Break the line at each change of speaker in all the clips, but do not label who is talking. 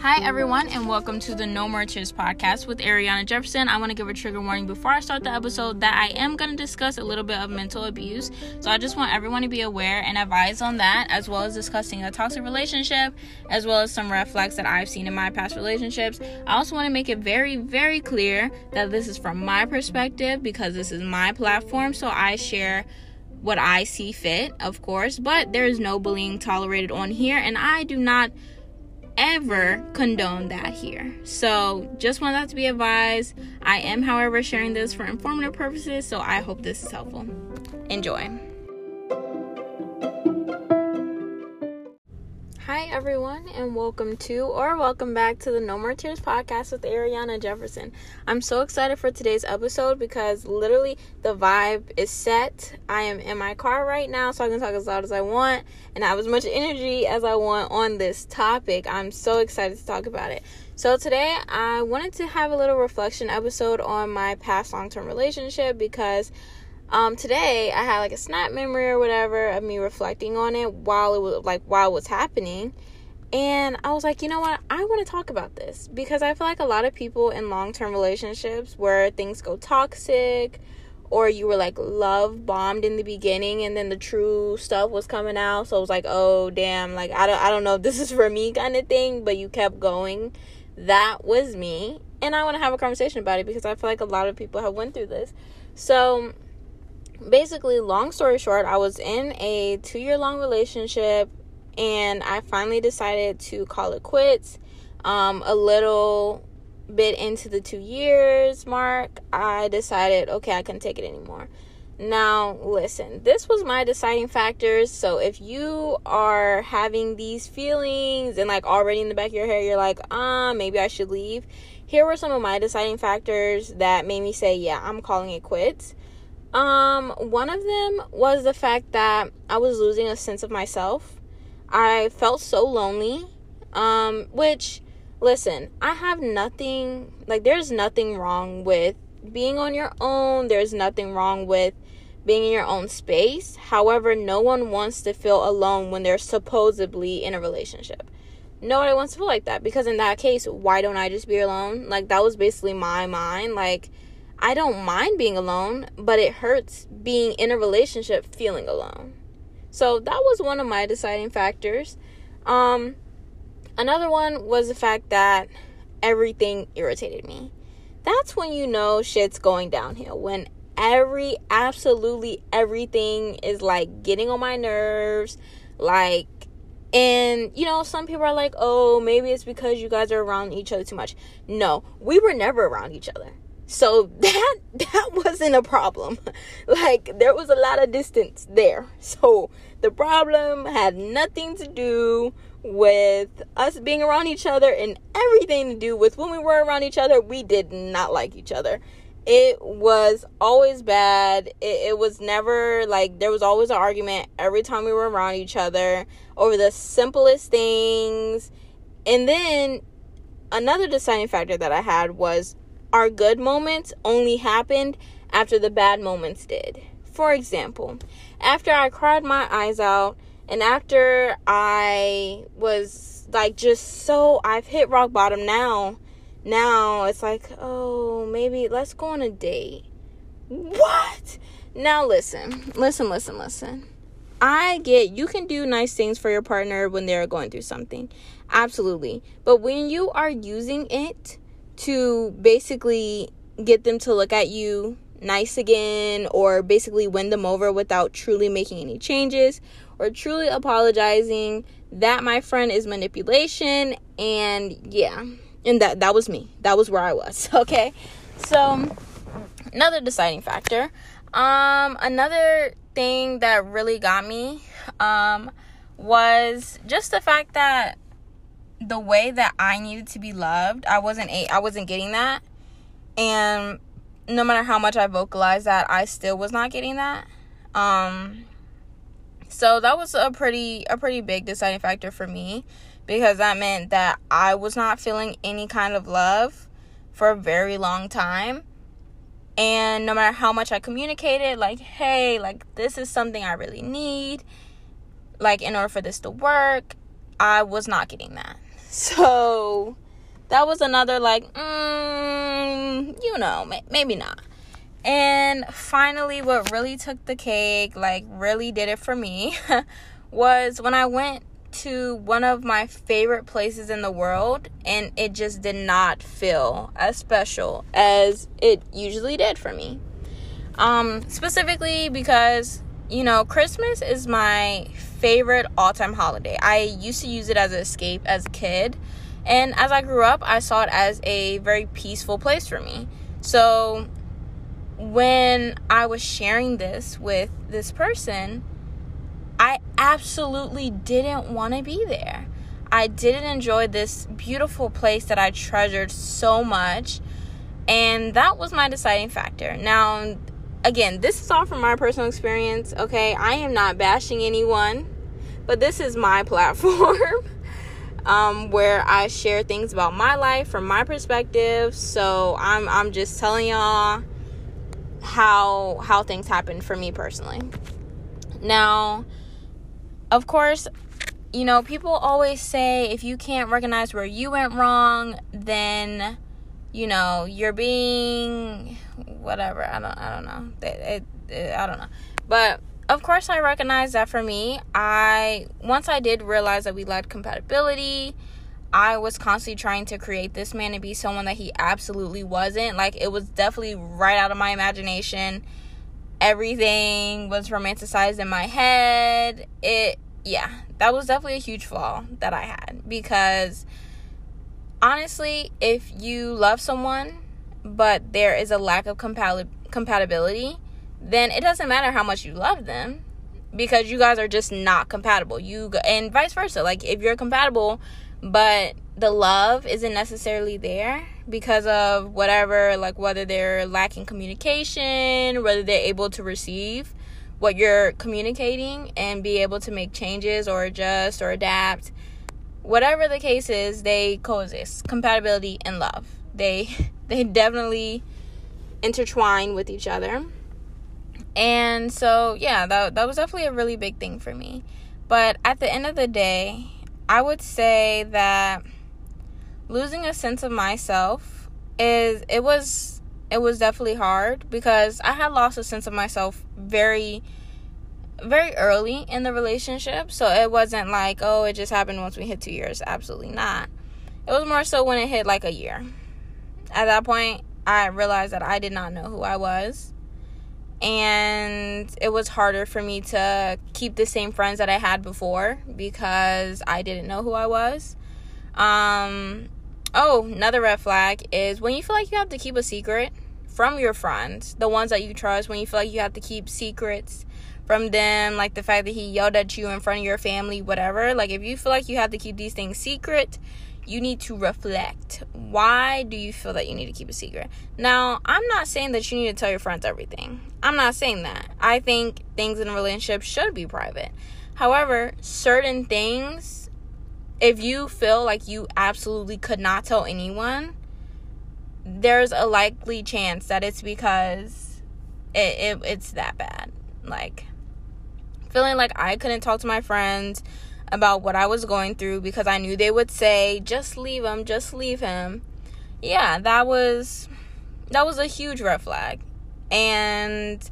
Hi, everyone, and welcome to the No More Tears podcast with Ariana Jefferson. I want to give a trigger warning before I start the episode that I am going to discuss a little bit of mental abuse. So I just want everyone to be aware and advise on that, as well as discussing a toxic relationship, as well as some red flags that I've seen in my past relationships. I also want to make it very, very clear that this is from my perspective because this is my platform. So I share what I see fit, of course, but there is no bullying tolerated on here, and I do not ever condone that here. So, just want that to be advised. I am, however, sharing this for informative purposes, so I hope this is helpful. Enjoy. Hi, everyone, and welcome to or welcome back to the No More Tears podcast with Ariana Jefferson. I'm so excited for today's episode because literally the vibe is set. I am in my car right now, so I can talk as loud as I want and have as much energy as I want on this topic. I'm so excited to talk about it. So, today I wanted to have a little reflection episode on my past long term relationship because um today i had like a snap memory or whatever of me reflecting on it while it was like while it was happening. And i was like you know what? I want to talk about this. Because i feel like a lot of people in long-term relationships where things go toxic or you were like love bombed in the beginning and then the true stuff was coming out. So it was like oh damn like i don't, I don't know if this is for me kind of thing. But you kept going. That was me. And i want to have a conversation about it because i feel like a lot of people have went through this. So basically, long story short, I was in a two year long relationship and I finally decided to call it quits. Um, a little bit into the two years mark, I decided, okay, I couldn't take it anymore. Now, listen, this was my deciding factors. So, if you are having these feelings and like already in the back of your head, you're like, ah, uh, maybe I should leave. Here were some of my deciding factors that made me say, yeah, I'm calling it quits. Um, one of them was the fact that I was losing a sense of myself. I felt so lonely. Um, which listen, I have nothing like there's nothing wrong with being on your own. There's nothing wrong with being in your own space. However, no one wants to feel alone when they're supposedly in a relationship. Nobody wants to feel like that because in that case, why don't I just be alone? Like that was basically my mind. Like I don't mind being alone, but it hurts being in a relationship feeling alone. So that was one of my deciding factors. Um, another one was the fact that everything irritated me. That's when you know shit's going downhill. When every, absolutely everything is like getting on my nerves. Like, and you know, some people are like, oh, maybe it's because you guys are around each other too much. No, we were never around each other so that that wasn't a problem. Like there was a lot of distance there. So the problem had nothing to do with us being around each other and everything to do with when we were around each other we did not like each other. It was always bad. It, it was never like there was always an argument every time we were around each other over the simplest things. And then another deciding factor that i had was our good moments only happened after the bad moments did. For example, after I cried my eyes out and after I was like just so I've hit rock bottom now. Now it's like, oh, maybe let's go on a date. What? Now listen, listen, listen, listen. I get you can do nice things for your partner when they're going through something. Absolutely. But when you are using it to basically get them to look at you nice again or basically win them over without truly making any changes or truly apologizing. That my friend is manipulation and yeah. And that that was me. That was where i was okay? So another deciding factor. Um another thing that really got me um was just the fact that the way that I needed to be loved, I wasn't a I wasn't getting that. And no matter how much I vocalized that, I still was not getting that. Um so that was a pretty a pretty big deciding factor for me because that meant that I was not feeling any kind of love for a very long time. And no matter how much I communicated like, "Hey, like this is something I really need." like in order for this to work, I was not getting that. So that was another like, mm, you know, maybe not. And finally, what really took the cake, like really did it for me, was when I went to one of my favorite places in the world and it just did not feel as special as it usually did for me. Um, specifically because, you know, Christmas is my favorite all time holiday. I used to use it as an escape as a kid. And as I grew up, I saw it as a very peaceful place for me. So when I was sharing this with this person, I absolutely didn't want to be there. I didn't enjoy this beautiful place that I treasured so much. And that was my deciding factor. Now, again, this is all from my personal experience, okay? I am not bashing anyone, but this is my platform um, where I share things about my life from my perspective. So I'm, I'm just telling y'all how how things happen for me personally. Now, of course, you know, people always say if you can't recognize where you went wrong, then you know, you're being whatever. I don't I don't know. It, it, it, I don't know. But of course I recognize that for me, I once I did realize that we lacked compatibility, I was constantly trying to create this man to be someone that he absolutely wasn't. Like it was definitely right out of my imagination everything was romanticized in my head. It, yeah, that was definitely a huge flaw that I had because honestly, if you love someone but there is a lack of compatibility, then it doesn't matter how much you love them because you guys are just not compatible. You and vice versa. Like if you're compatible but the love isn't necessarily there because of whatever like whether they're lacking communication whether they're able to receive what you're communicating and be able to make changes or adjust or adapt whatever the case is they coexist compatibility and love they they definitely intertwine with each other and so yeah that, that was definitely a really big thing for me but at the end of the day i would say that losing a sense of myself is it was it was definitely hard because I had lost a sense of myself very very early in the relationship. So it wasn't like, oh, it just happened once we hit 2 years. Absolutely not. It was more so when it hit like a year. At that point, I realized that I did not know who I was. And it was harder for me to keep the same friends that I had before because I didn't know who I was. Um, Oh, another red flag is when you feel like you have to keep a secret from your friends, the ones that you trust, when you feel like you have to keep secrets from them, like the fact that he yelled at you in front of your family, whatever. Like, if you feel like you have to keep these things secret, you need to reflect. Why do you feel that you need to keep a secret? Now, I'm not saying that you need to tell your friends everything. I'm not saying that. I think things in a relationship should be private. However, certain things if you feel like you absolutely could not tell anyone, there's a likely chance that it's because it, it it's that bad. Like feeling like I couldn't talk to my friends about what I was going through because I knew they would say, "Just leave him, just leave him." Yeah, that was that was a huge red flag. And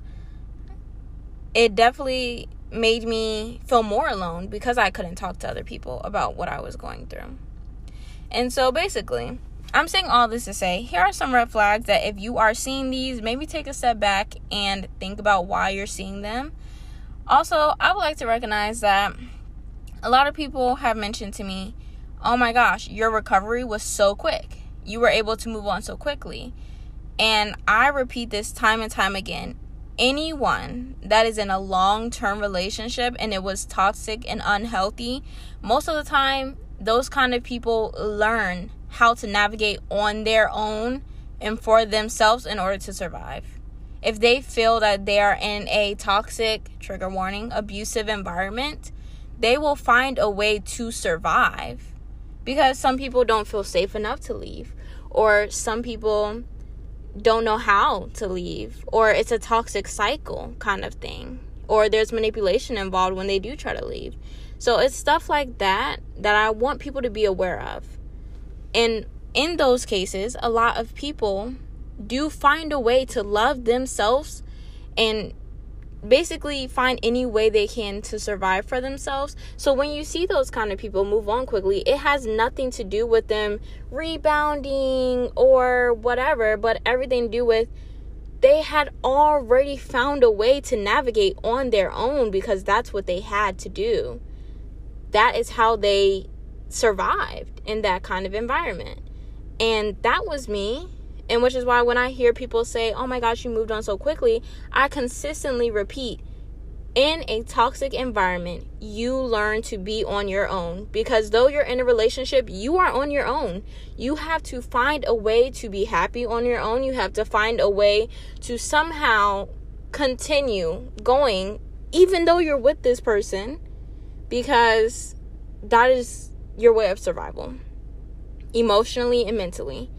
it definitely made me feel more alone because I couldn't talk to other people about what I was going through. And so basically, I'm saying all this to say here are some red flags that if you are seeing these, maybe take a step back and think about why you're seeing them. Also, I would like to recognize that a lot of people have mentioned to me, oh my gosh, your recovery was so quick. You were able to move on so quickly. And I repeat this time and time again anyone that is in a long term relationship and it was toxic and unhealthy, most of the time, those kind of people learn how to navigate on their own and for themselves in order to survive. If they feel that they are in a toxic, trigger warning, abusive environment, they will find a way to survive because some people don't feel safe enough to leave, or some people don't know how to leave or it's a toxic cycle kind of thing or there's manipulation involved when they do try to leave. So it's stuff like that that I want people to be aware of. And in those cases, a lot of people do find a way to love themselves and basically find any way they can to survive for themselves. So when you see those kind of people move on quickly, it has nothing to do with them rebounding or whatever, but everything to do with they had already found a way to navigate on their own because that's what they had to do. That is how they survived in that kind of environment. And that was me. And which is why when I hear people say, oh my gosh, you moved on so quickly, I consistently repeat, in a toxic environment, you learn to be on your own because though you're in a relationship, you are on your own. You have to find a way to be happy on your own. You have to find a way to somehow continue going, even though you're with this person, because that is your way of survival, emotionally and mentally.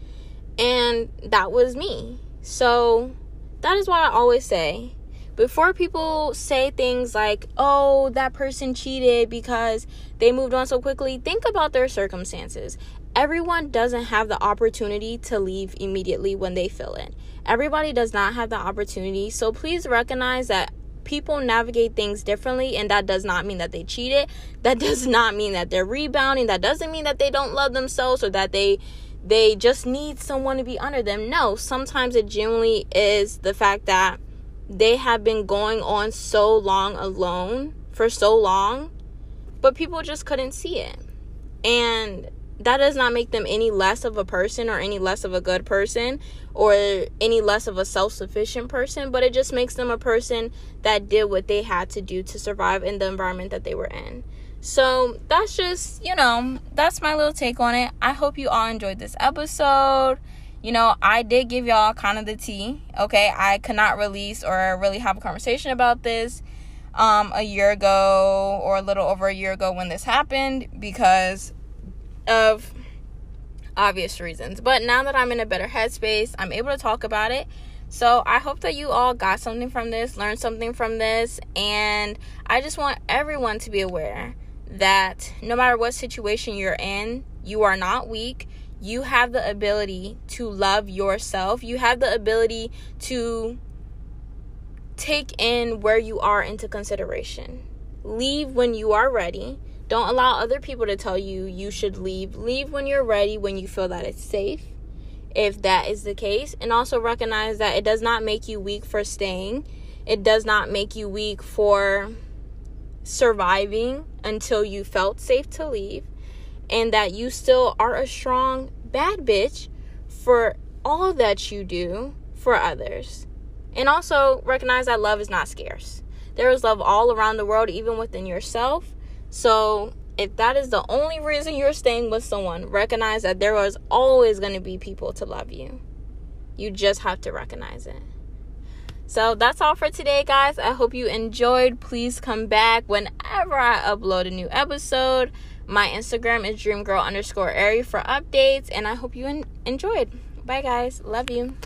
And that was me. So that is why I always say before people say things like, oh, that person cheated because they moved on so quickly, think about their circumstances. Everyone doesn't have the opportunity to leave immediately when they feel it. Everybody does not have the opportunity. So please recognize that people navigate things differently and that does not mean that they cheated. That does not mean that they're rebounding. That doesn't mean that they don't love themselves or that they they just need someone to be under them. No, sometimes it genuinely is the fact that they have been going on so long alone for so long, but people just couldn't see it. And that does not make them any less of a person or any less of a good person or any less of a self sufficient person, but it just makes them a person that did what they had to do to survive in the environment that they were in. So that's just, you know, that's my little take on it. I hope you all enjoyed this episode. You know, I did give y'all kind of the tea. Okay, I could not release or really have a conversation about this um, a year ago or a little over a year ago when this happened because of obvious reasons. But now that I'm in a better headspace, I'm able to talk about it. So I hope that you all got something from this, learned something from this, and I just want everyone to be aware that no matter what situation you're in, you are not weak. You have the ability to love yourself. You have the ability to take in where you are into consideration. Leave when you are ready. Don't allow other people to tell you you should leave. Leave when you're ready, when you feel that it's safe, if that is the case. And also recognize that it does not make you weak for staying, it does not make you weak for surviving until you felt safe to leave, and that you still are a strong, bad bitch for all that you do for others. And also recognize that love is not scarce. There is love all around the world, even within yourself. So, if that is the only reason you're staying with someone, recognize that there is always going to be people to love you. You just have to recognize it. So that's all for today, guys. I hope you enjoyed. Please come back whenever I upload a new episode. My Instagram is dreamgirl underscore airy for updates, and I hope you en- enjoyed. Bye, guys. Love you.